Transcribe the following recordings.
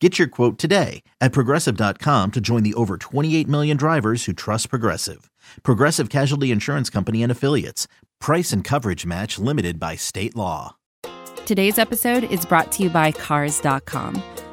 Get your quote today at progressive.com to join the over 28 million drivers who trust Progressive. Progressive Casualty Insurance Company and Affiliates. Price and coverage match limited by state law. Today's episode is brought to you by Cars.com.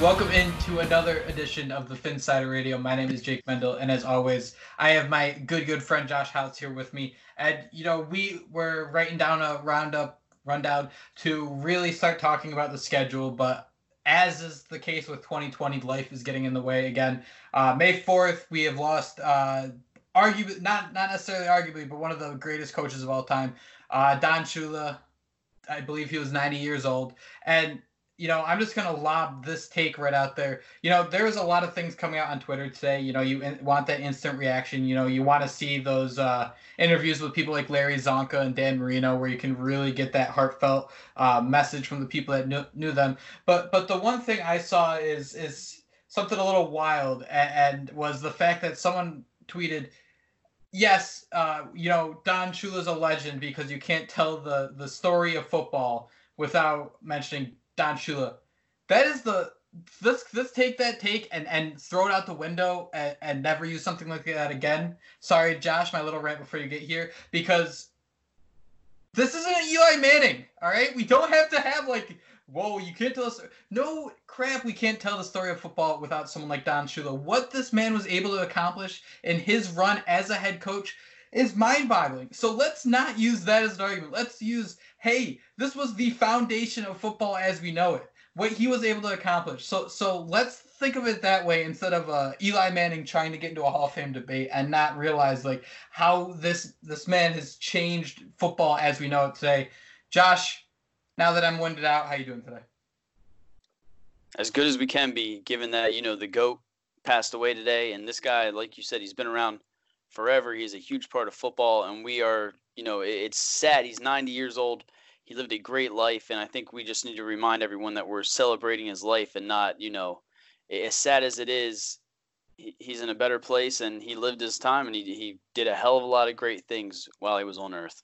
Welcome into another edition of the Phinsider Radio. My name is Jake Mendel, and as always, I have my good, good friend Josh Houtz here with me. And you know, we were writing down a roundup rundown to really start talking about the schedule, but as is the case with 2020, life is getting in the way again. Uh, May 4th, we have lost, uh, arguably not not necessarily arguably, but one of the greatest coaches of all time, uh, Don Shula. I believe he was 90 years old, and you know, I'm just gonna lob this take right out there. You know, there's a lot of things coming out on Twitter today. You know, you in- want that instant reaction. You know, you want to see those uh, interviews with people like Larry Csonka and Dan Marino, where you can really get that heartfelt uh, message from the people that knew, knew them. But but the one thing I saw is is something a little wild, and, and was the fact that someone tweeted. Yes, uh, you know Don Shula's a legend because you can't tell the the story of football without mentioning Don Shula. That is the let's let's take that take and and throw it out the window and, and never use something like that again. Sorry, Josh, my little rant before you get here because this isn't Eli Manning. All right, we don't have to have like whoa, you can't tell us no crap. We can't tell the story of football without someone like Don Shula. What this man was able to accomplish in his run as a head coach is mind-boggling. So let's not use that as an argument. Let's use hey, this was the foundation of football as we know it. What he was able to accomplish. So so let's think of it that way instead of uh, Eli Manning trying to get into a Hall of Fame debate and not realize like how this this man has changed football as we know it today. Josh, now that I'm winded out, how you doing today? As good as we can be, given that you know the goat passed away today, and this guy, like you said, he's been around forever. He's a huge part of football, and we are you know, it's sad. He's 90 years old. He lived a great life, and I think we just need to remind everyone that we're celebrating his life and not, you know, as sad as it is, he's in a better place and he lived his time and he, he did a hell of a lot of great things while he was on earth.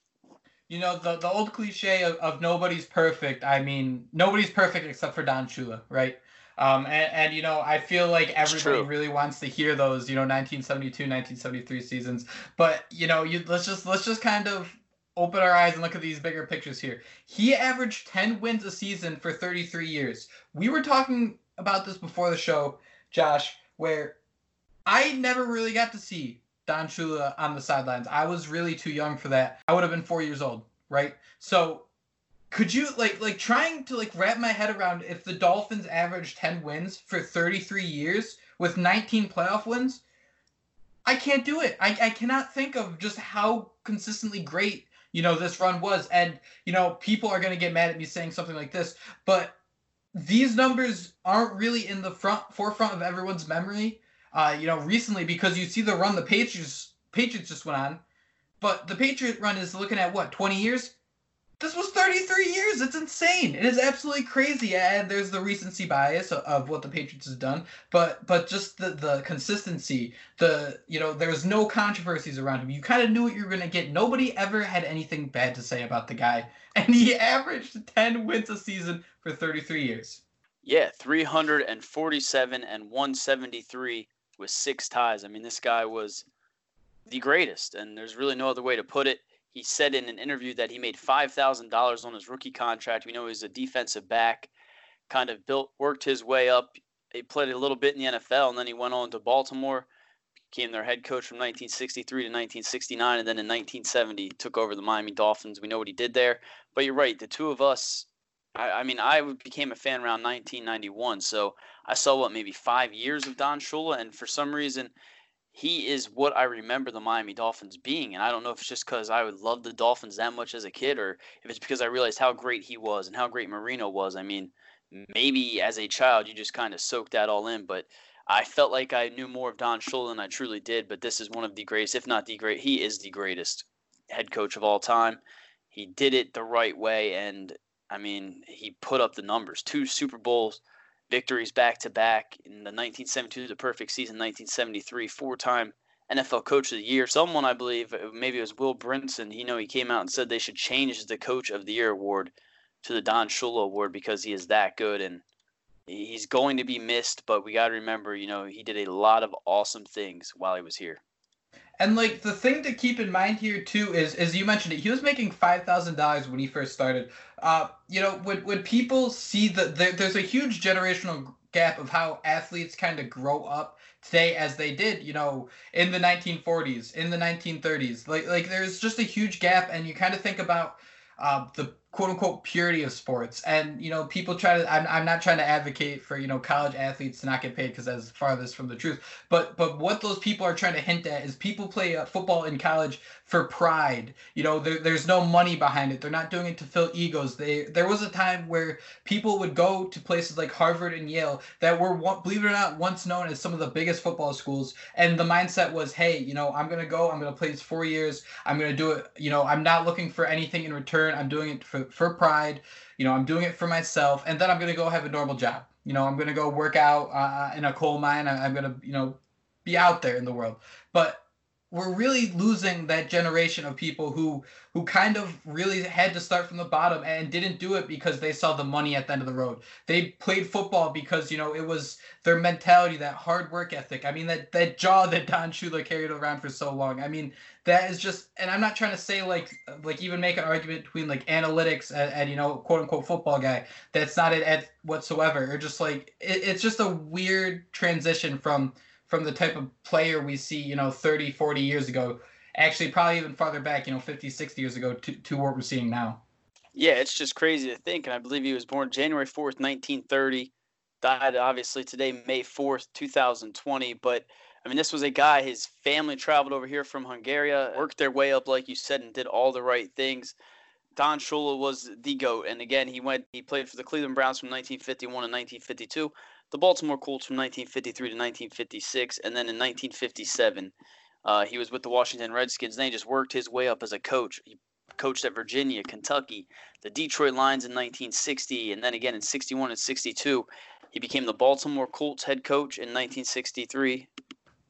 You know, the, the old cliche of, of nobody's perfect. I mean, nobody's perfect except for Don Shula, right? Um, and, and, you know, I feel like everybody really wants to hear those, you know, 1972, 1973 seasons. But you know, you let's just let's just kind of open our eyes and look at these bigger pictures here. He averaged 10 wins a season for 33 years. We were talking about this before the show, Josh, where I never really got to see Don Shula on the sidelines. I was really too young for that. I would have been four years old, right? So could you like like trying to like wrap my head around if the Dolphins averaged 10 wins for 33 years with 19 playoff wins? I can't do it. I, I cannot think of just how consistently great, you know, this run was. And, you know, people are gonna get mad at me saying something like this, but these numbers aren't really in the front forefront of everyone's memory. Uh, you know, recently because you see the run the Patriots Patriots just went on, but the Patriot run is looking at what 20 years. This was 33 years. It's insane. It is absolutely crazy. And there's the recency bias of, of what the Patriots has done, but but just the the consistency. The you know there's no controversies around him. You kind of knew what you were gonna get. Nobody ever had anything bad to say about the guy, and he averaged 10 wins a season for 33 years. Yeah, 347 and 173 with six ties. I mean, this guy was the greatest, and there's really no other way to put it. He said in an interview that he made five thousand dollars on his rookie contract. We know he's a defensive back, kind of built, worked his way up. He played a little bit in the NFL, and then he went on to Baltimore, became their head coach from 1963 to 1969, and then in 1970 took over the Miami Dolphins. We know what he did there. But you're right, the two of us. I, I mean, I became a fan around 1991, so I saw what maybe five years of Don Shula, and for some reason, he is what I remember the Miami Dolphins being. And I don't know if it's just because I would love the Dolphins that much as a kid, or if it's because I realized how great he was and how great Marino was. I mean, maybe as a child you just kind of soaked that all in, but I felt like I knew more of Don Shula than I truly did. But this is one of the greatest, if not the great. He is the greatest head coach of all time. He did it the right way, and I mean, he put up the numbers. Two Super Bowls victories back to back in the 1972, the perfect season, 1973, four time NFL Coach of the Year. Someone, I believe, uh, maybe it was Will Brinson, you know, he came out and said they should change the Coach of the Year award to the Don Shula award because he is that good and he's going to be missed. But we got to remember, you know, he did a lot of awesome things while he was here. And like the thing to keep in mind here too is, as you mentioned it, he was making five thousand dollars when he first started. Uh, you know, when when people see that there, there's a huge generational gap of how athletes kind of grow up today as they did, you know, in the 1940s, in the 1930s. Like like there's just a huge gap, and you kind of think about uh, the quote unquote purity of sports. And you know, people try to. I'm, I'm not trying to advocate for you know college athletes to not get paid because that's farthest from the truth. But but what those people are trying to hint at is people play uh, football in college for pride. You know, there, there's no money behind it. They're not doing it to fill egos. They there was a time where people would go to places like Harvard and Yale that were believe it or not once known as some of the biggest football schools, and the mindset was, hey, you know, I'm gonna go. I'm gonna play these four years. I'm gonna do it. You know, I'm not looking for anything in return. I'm doing it for for pride. You know, I'm doing it for myself, and then I'm gonna go have a normal job. You know, I'm gonna go work out uh, in a coal mine. I, I'm gonna, you know, be out there in the world. But we're really losing that generation of people who who kind of really had to start from the bottom and didn't do it because they saw the money at the end of the road. They played football because you know it was their mentality, that hard work ethic. I mean that that jaw that Don Shula carried around for so long. I mean that is just, and I'm not trying to say like like even make an argument between like analytics and, and you know quote unquote football guy. That's not it at whatsoever. Or just like it, it's just a weird transition from from the type of player we see, you know, 30, 40 years ago, actually probably even farther back, you know, 50, 60 years ago to, to what we're seeing now. Yeah, it's just crazy to think. And I believe he was born January 4th, 1930, died obviously today, May 4th, 2020. But I mean, this was a guy, his family traveled over here from Hungary, worked their way up, like you said, and did all the right things. Don Shula was the GOAT. And again, he went, he played for the Cleveland Browns from 1951 to 1952 the Baltimore Colts from 1953 to 1956, and then in 1957, uh, he was with the Washington Redskins. Then he just worked his way up as a coach. He coached at Virginia, Kentucky, the Detroit Lions in 1960, and then again in 61 and 62. He became the Baltimore Colts head coach in 1963.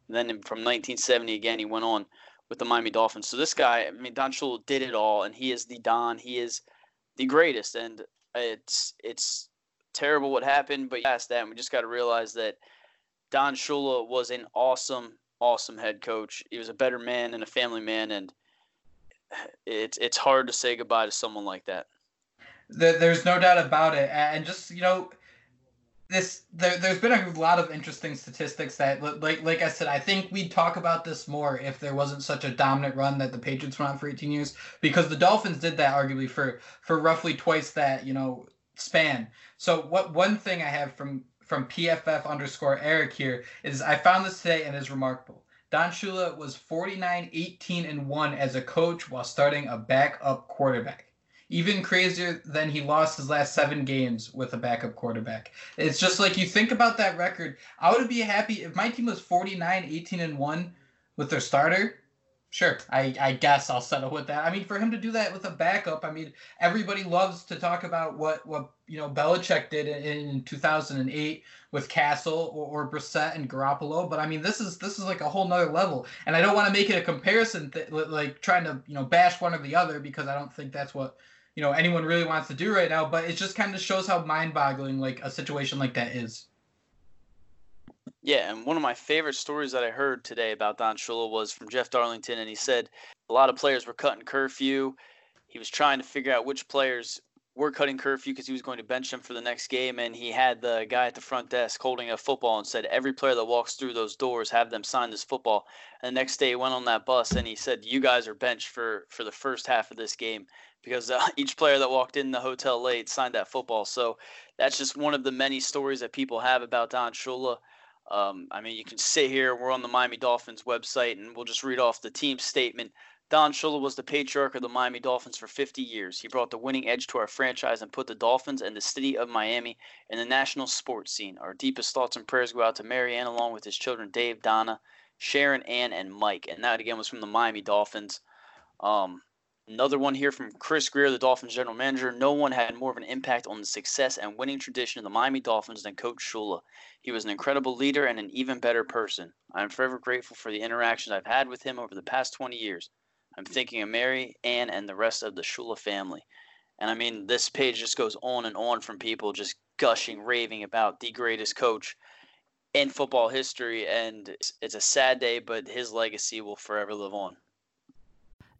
Then from 1970 again, he went on with the Miami Dolphins. So this guy, I mean, Don Shula did it all, and he is the Don. He is the greatest, and it's it's terrible what happened, but past that, we just got to realize that Don Shula was an awesome, awesome head coach. He was a better man and a family man, and it's it's hard to say goodbye to someone like that. There's no doubt about it, and just you know, this there, there's been a lot of interesting statistics that like like I said I think we'd talk about this more if there wasn't such a dominant run that the Patriots went on for 18 years because the Dolphins did that arguably for for roughly twice that you know span. So what one thing I have from from PFF underscore Eric here is I found this today and is remarkable. Don Shula was 49, 18, and 1 as a coach while starting a backup quarterback. Even crazier than he lost his last seven games with a backup quarterback. It's just like you think about that record. I would be happy if my team was 49, 18, and 1 with their starter Sure, I, I guess I'll settle with that. I mean, for him to do that with a backup, I mean, everybody loves to talk about what what you know Belichick did in, in 2008 with Cassel or, or Brissett and Garoppolo, but I mean, this is this is like a whole nother level, and I don't want to make it a comparison, th- like trying to you know bash one or the other because I don't think that's what you know anyone really wants to do right now. But it just kind of shows how mind-boggling like a situation like that is. Yeah, and one of my favorite stories that I heard today about Don Shula was from Jeff Darlington, and he said a lot of players were cutting curfew. He was trying to figure out which players were cutting curfew because he was going to bench them for the next game, and he had the guy at the front desk holding a football and said, "Every player that walks through those doors, have them sign this football." And the next day, he went on that bus and he said, "You guys are benched for for the first half of this game." Because uh, each player that walked in the hotel late signed that football. So that's just one of the many stories that people have about Don Shula. Um, I mean, you can sit here. We're on the Miami Dolphins website, and we'll just read off the team statement. Don Shula was the patriarch of the Miami Dolphins for 50 years. He brought the winning edge to our franchise and put the Dolphins and the city of Miami in the national sports scene. Our deepest thoughts and prayers go out to Marianne along with his children Dave, Donna, Sharon, Ann, and Mike. And that again was from the Miami Dolphins. Um, Another one here from Chris Grier, the Dolphins general manager. No one had more of an impact on the success and winning tradition of the Miami Dolphins than Coach Shula. He was an incredible leader and an even better person. I am forever grateful for the interactions I've had with him over the past 20 years. I'm thinking of Mary, Ann, and the rest of the Shula family. And I mean, this page just goes on and on from people just gushing, raving about the greatest coach in football history. And it's a sad day, but his legacy will forever live on.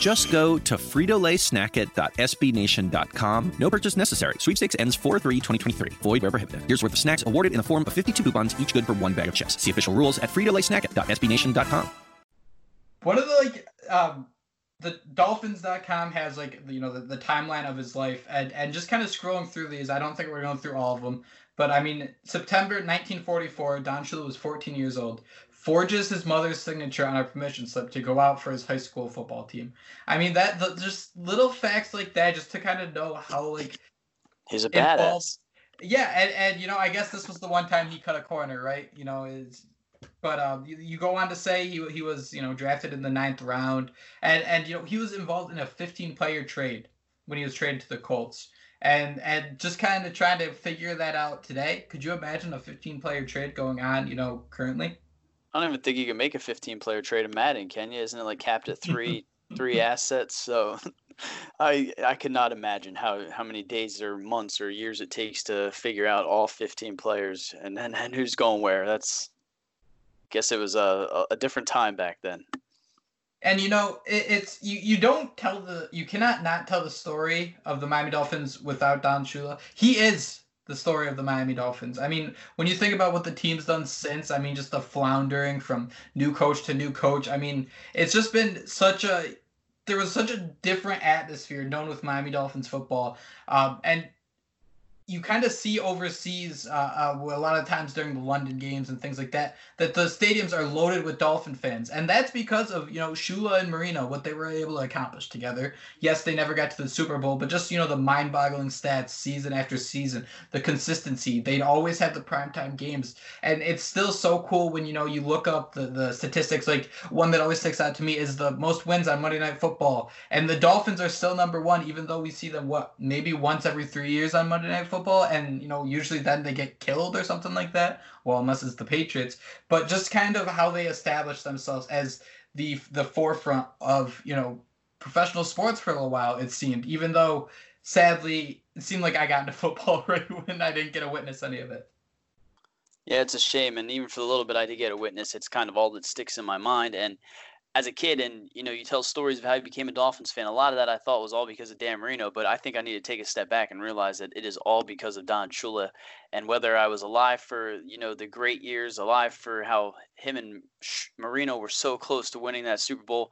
Just go to fritolaysnackit.sbnation.com. No purchase necessary. Sweepstakes ends 4-3-2023. Void where prohibited. Here's worth of snacks awarded in the form of 52 coupons, each good for one bag of chips. See official rules at fritolaysnackit.sbnation.com. One of the, like, um, the dolphins.com has like you know the, the timeline of his life and and just kind of scrolling through these i don't think we're going through all of them but i mean september 1944 don shula was 14 years old forges his mother's signature on a permission slip to go out for his high school football team. I mean that the, just little facts like that just to kind of know how like he's a badass. Yeah, and, and you know I guess this was the one time he cut a corner, right? You know is. But um, you, you go on to say he, he was you know drafted in the ninth round, and and you know he was involved in a 15 player trade when he was traded to the Colts and and just kind of trying to figure that out today. Could you imagine a 15 player trade going on, you know, currently? I don't even think you can make a 15 player trade in Madden, can you? Isn't it like capped at three three assets? So I I could not imagine how how many days or months or years it takes to figure out all 15 players and then and who's going where. That's guess it was a a different time back then. And you know, it, it's you. You don't tell the. You cannot not tell the story of the Miami Dolphins without Don Shula. He is the story of the Miami Dolphins. I mean, when you think about what the team's done since, I mean, just the floundering from new coach to new coach. I mean, it's just been such a there was such a different atmosphere known with Miami Dolphins football, um, and you kind of see overseas uh, uh, a lot of times during the London games and things like that that the stadiums are loaded with Dolphin fans, and that's because of you know Shula and Marino what they were able to accomplish together. Yes, they never got to the Super Bowl, but just you know the mind-boggling stats season after season, the consistency. They'd always have the primetime games, and it's still so cool when you know you look up the the statistics. Like one that always sticks out to me is the most wins on Monday Night Football, and the Dolphins are still number one, even though we see them what maybe once every three years on Monday Night Football football, and you know usually then they get killed or something like that. Well, unless it's the Patriots, but just kind of how they establish themselves as the the forefront of you know professional sports for a little while. It seemed, even though sadly it seemed like I got into football right when I didn't get to witness any of it. Yeah, it's a shame, and even for the little bit I did get a witness, it's kind of all that sticks in my mind. And as a kid and you know you tell stories of how you became a dolphins fan a lot of that i thought was all because of dan marino but i think i need to take a step back and realize that it is all because of don shula. And whether i was alive for you know the great years alive for how him and marino were so close to winning that super bowl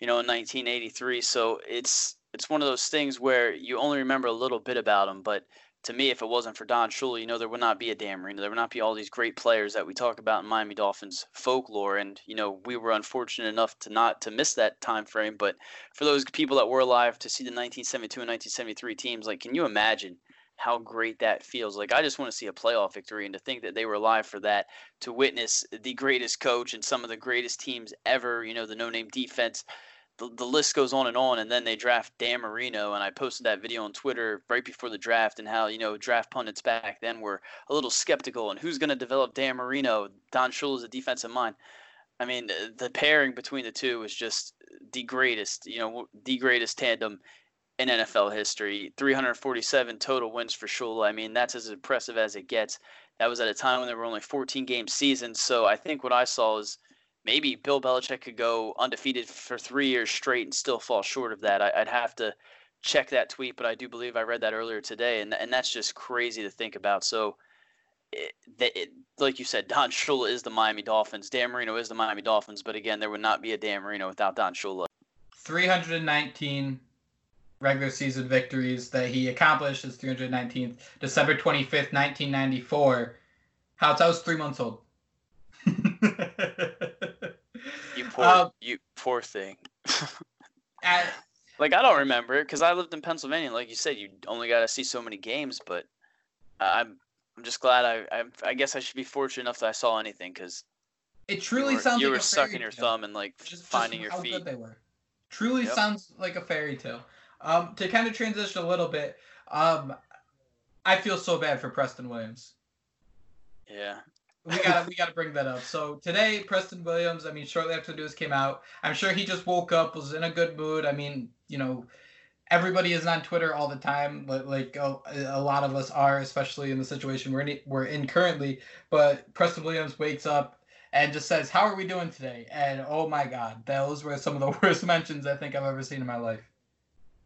you know in 1983 so it's it's one of those things where you only remember a little bit about him but to me, if it wasn't for Don Shula, you know, there would not be a Dan Marino. There would not be all these great players that we talk about in Miami Dolphins folklore. And you know, we were unfortunate enough to not to miss that time frame. But for those people that were alive to see the 1972 and 1973 teams, like, can you imagine? how great that feels. Like I just want to see a playoff victory and to think that they were alive for that, to witness the greatest coach and some of the greatest teams ever, you know, the no name defense the, the list goes on and on and then they draft Dan Marino and I posted that video on Twitter right before the draft and how you know draft pundits back then were a little skeptical and who's going to develop Dan Marino. Don Shula is a defensive mind. I mean the pairing between the two was just the greatest you know the greatest tandem in NFL history. 347 total wins for Shula. I mean that's as impressive as it gets. That was at a time when there were only 14 game seasons. So I think what I saw is maybe Bill Belichick could go undefeated for three years straight and still fall short of that. I, would have to check that tweet, but I do believe I read that earlier today, and and that's just crazy to think about. So, it, it, like you said, Don Shula is the Miami Dolphins. Dan Marino is the Miami Dolphins, but again, there would not be a Dan Marino without Don Shula. 319 regular season victories that he accomplished his 319th December 25th, 1994. How I was three months old. You poor, um, you poor thing. like I don't remember it because I lived in Pennsylvania. Like you said, you only got to see so many games. But I'm, I'm just glad I, I, I guess I should be fortunate enough that I saw anything because it truly you were, sounds. You like were sucking your thumb and like just, finding just your feet. Good they were. Truly yep. sounds like a fairy tale. Um, to kind of transition a little bit, um, I feel so bad for Preston Williams. Yeah, we gotta we gotta bring that up. So today, Preston Williams. I mean, shortly after the news came out, I'm sure he just woke up, was in a good mood. I mean, you know, everybody is on Twitter all the time, but like a, a lot of us are, especially in the situation we're in, we're in currently. But Preston Williams wakes up and just says, "How are we doing today?" And oh my God, those were some of the worst mentions I think I've ever seen in my life.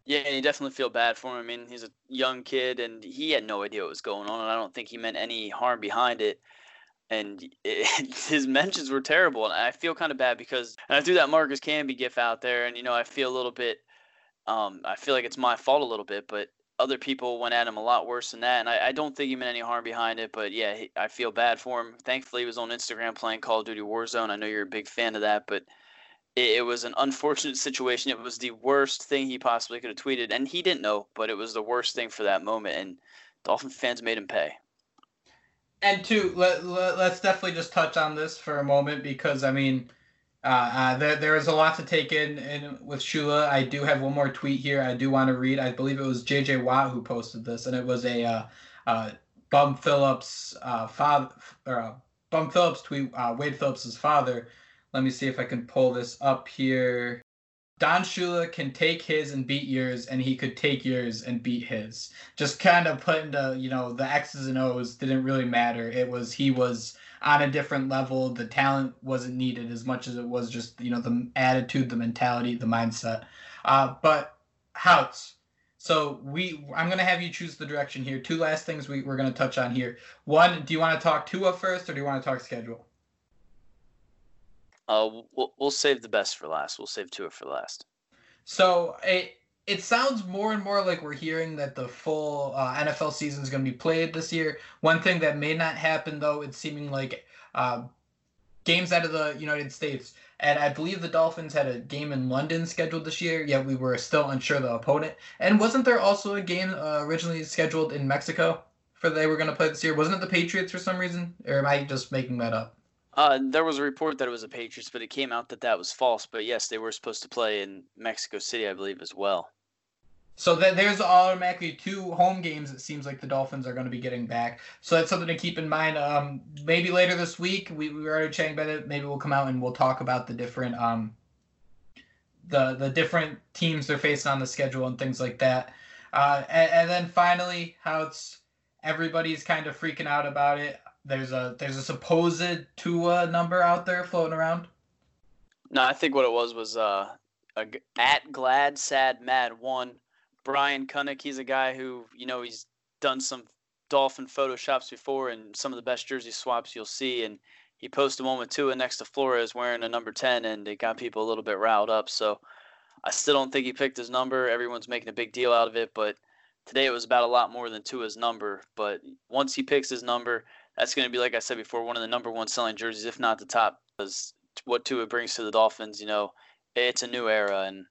Yeah, and you definitely feel bad for him. I mean, he's a young kid, and he had no idea what was going on, and I don't think he meant any harm behind it and it, his mentions were terrible. And I feel kind of bad because I threw that Marcus Camby gif out there, and you know I feel a little bit. Um, I feel like it's my fault a little bit, but other people went at him a lot worse than that, and I, I don't think he meant any harm behind it. But yeah, he, I feel bad for him. Thankfully, he was on Instagram playing Call of Duty Warzone. I know you're a big fan of that, but it was an unfortunate situation. It was the worst thing he possibly could have tweeted, and he didn't know, but it was the worst thing for that moment, and Dolphin fans made him pay and two, let, let, us definitely just touch on this for a moment because I mean, uh, uh, there there is a lot to take in, in with Shula. I do have one more tweet here. I do want to read. I believe it was JJ Watt who posted this, and it was a uh, uh, Bum Phillips uh, father or uh, Bum Phillips tweet. Uh, Wade Phillips's father. Let me see if I can pull this up here. Don Shula can take his and beat yours, and he could take yours and beat his. Just kind of put into, you know, the X's and O's didn't really matter. It was he was on a different level. The talent wasn't needed as much as it was just, you know, the attitude, the mentality, the mindset. Uh, but Houtz. So we, I'm gonna have you choose the direction here. Two last things we, we're gonna touch on here. One, do you want to talk Tua first, or do you want to talk schedule? Uh, we'll, we'll save the best for last. We'll save Tua for last. So it it sounds more and more like we're hearing that the full uh, NFL season is going to be played this year. One thing that may not happen, though, it's seeming like uh, games out of the United States. And I believe the Dolphins had a game in London scheduled this year, yet we were still unsure the opponent. And wasn't there also a game uh, originally scheduled in Mexico for they were going to play this year? Wasn't it the Patriots for some reason? Or am I just making that up? Uh, there was a report that it was the Patriots, but it came out that that was false. But yes, they were supposed to play in Mexico City, I believe, as well. So that there's automatically two home games. It seems like the Dolphins are going to be getting back. So that's something to keep in mind. Um, maybe later this week, we, we were already chatting about it. Maybe we'll come out and we'll talk about the different um, the the different teams they're facing on the schedule and things like that. Uh, and, and then finally, how it's everybody's kind of freaking out about it. There's a there's a supposed Tua number out there floating around. No, I think what it was was uh, a, at glad sad mad one Brian Kunnick. He's a guy who, you know, he's done some Dolphin photoshops before and some of the best jersey swaps you'll see. And he posted one with Tua next to Flores wearing a number 10, and it got people a little bit riled up. So I still don't think he picked his number. Everyone's making a big deal out of it, but today it was about a lot more than Tua's number. But once he picks his number, that's going to be, like I said before, one of the number one selling jerseys, if not the top, because what Tua brings to the Dolphins, you know, it's a new era. And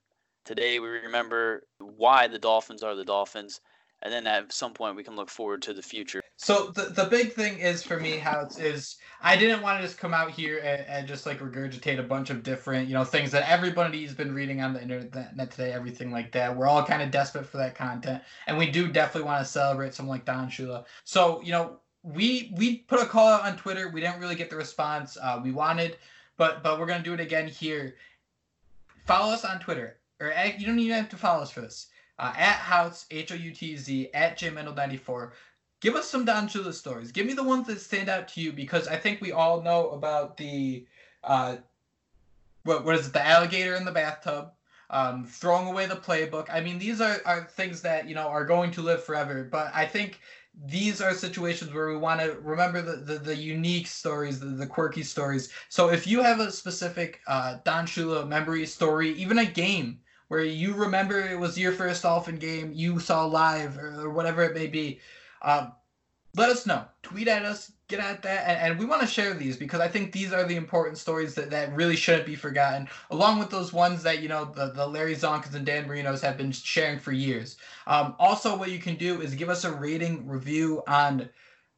Today we remember why the Dolphins are the Dolphins, and then at some point we can look forward to the future. So the the big thing is for me how it's is I didn't want to just come out here and, and just like regurgitate a bunch of different you know things that everybody's been reading on the internet today, everything like that. We're all kind of desperate for that content, and we do definitely want to celebrate someone like Don Shula. So you know we we put a call out on Twitter. We didn't really get the response uh, we wanted, but but we're gonna do it again here. Follow us on Twitter or at, you don't even have to follow us for this. Uh, at Houtz, H O U T Z, at JMendel94. Give us some Don Shula stories. Give me the ones that stand out to you because I think we all know about the, uh, what, what is it, the alligator in the bathtub, um, throwing away the playbook. I mean, these are, are things that, you know, are going to live forever. But I think these are situations where we want to remember the, the, the, unique stories, the, the quirky stories. So if you have a specific uh, Don Shula memory story, even a game, where you remember it was your first Dolphin game you saw live or, or whatever it may be. Um, let us know. Tweet at us, get at that, and, and we want to share these because I think these are the important stories that, that really shouldn't be forgotten, along with those ones that, you know, the, the Larry Csonkas and Dan Marinos have been sharing for years. Um, also, what you can do is give us a rating review on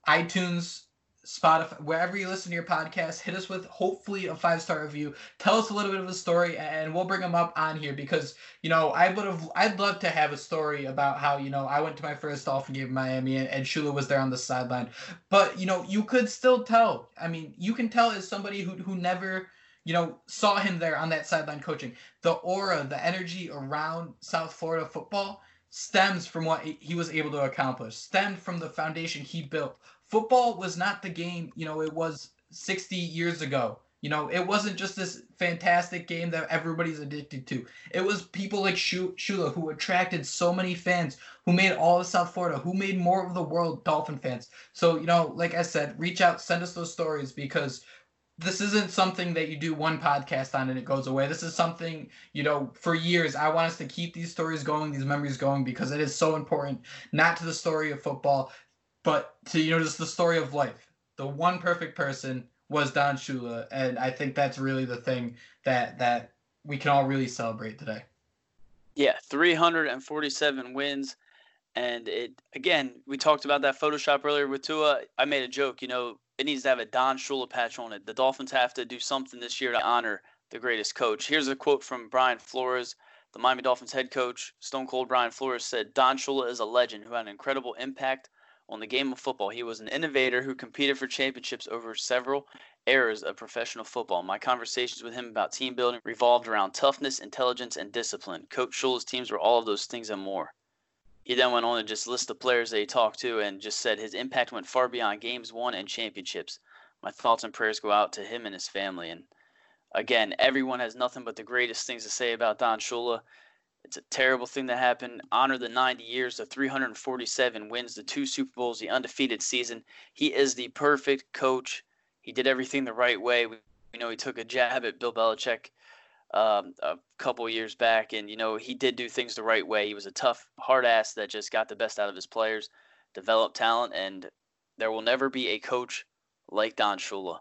iTunes, Spotify, wherever you listen to your podcast, hit us with hopefully a five star review. Tell us a little bit of a story, and we'll bring them up on here because you know I would have I'd love to have a story about how you know I went to my first Dolphin game in Miami and, and Shula was there on the sideline, but you know you could still tell. I mean, you can tell as somebody who who never you know saw him there on that sideline coaching. The aura, the energy around South Florida football stems from what he was able to accomplish, stemmed from the foundation he built football was not the game, you know, it was 60 years ago. You know, it wasn't just this fantastic game that everybody's addicted to. It was people like Shula who attracted so many fans, who made all of South Florida, who made more of the world Dolphin fans. So, you know, like I said, reach out, send us those stories because this isn't something that you do one podcast on and it goes away. This is something, you know, for years. I want us to keep these stories going, these memories going, because it is so important, not to the story of football, but to you know just the story of life. The one perfect person was Don Shula, and I think that's really the thing that that we can all really celebrate today. Yeah, 347 wins. And it again, we talked about that Photoshop earlier with Tua. I made a joke, you know, it needs to have a Don Shula patch on it. The Dolphins have to do something this year to honor the greatest coach. Here's a quote from Brian Flores, the Miami Dolphins head coach. Stone Cold Brian Flores said, Don Shula is a legend who had an incredible impact on the game of football. He was an innovator who competed for championships over several eras of professional football. My conversations with him about team building revolved around toughness, intelligence, and discipline. Coach Shula's teams were all of those things and more. He then went on to just list the players that he talked to and just said his impact went far beyond games won and championships. My thoughts and prayers go out to him and his family. And again, everyone has nothing but the greatest things to say about Don Shula. It's a terrible thing that happened. Honor the 90 years, the 347 wins, the two Super Bowls, the undefeated season. He is the perfect coach. He did everything the right way. We, know he took a jab at Bill Belichick. um, a couple years back, and you know he did do things the right way. He was a tough, hard ass that just got the best out of his players, developed talent, and there will never be a coach like Don Shula.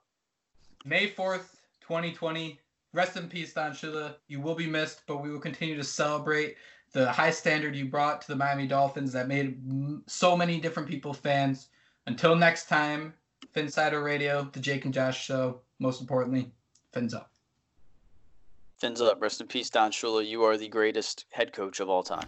May 4th, 2020. Rest in peace, Don Shula. You will be missed, but we will continue to celebrate the high standard you brought to the Miami Dolphins that made so many different people fans. Until next time, Phinsider Radio, the Jake and Josh Show. Most importantly, fins up. Fins up. Rest in peace, Don Shula. You are the greatest head coach of all time.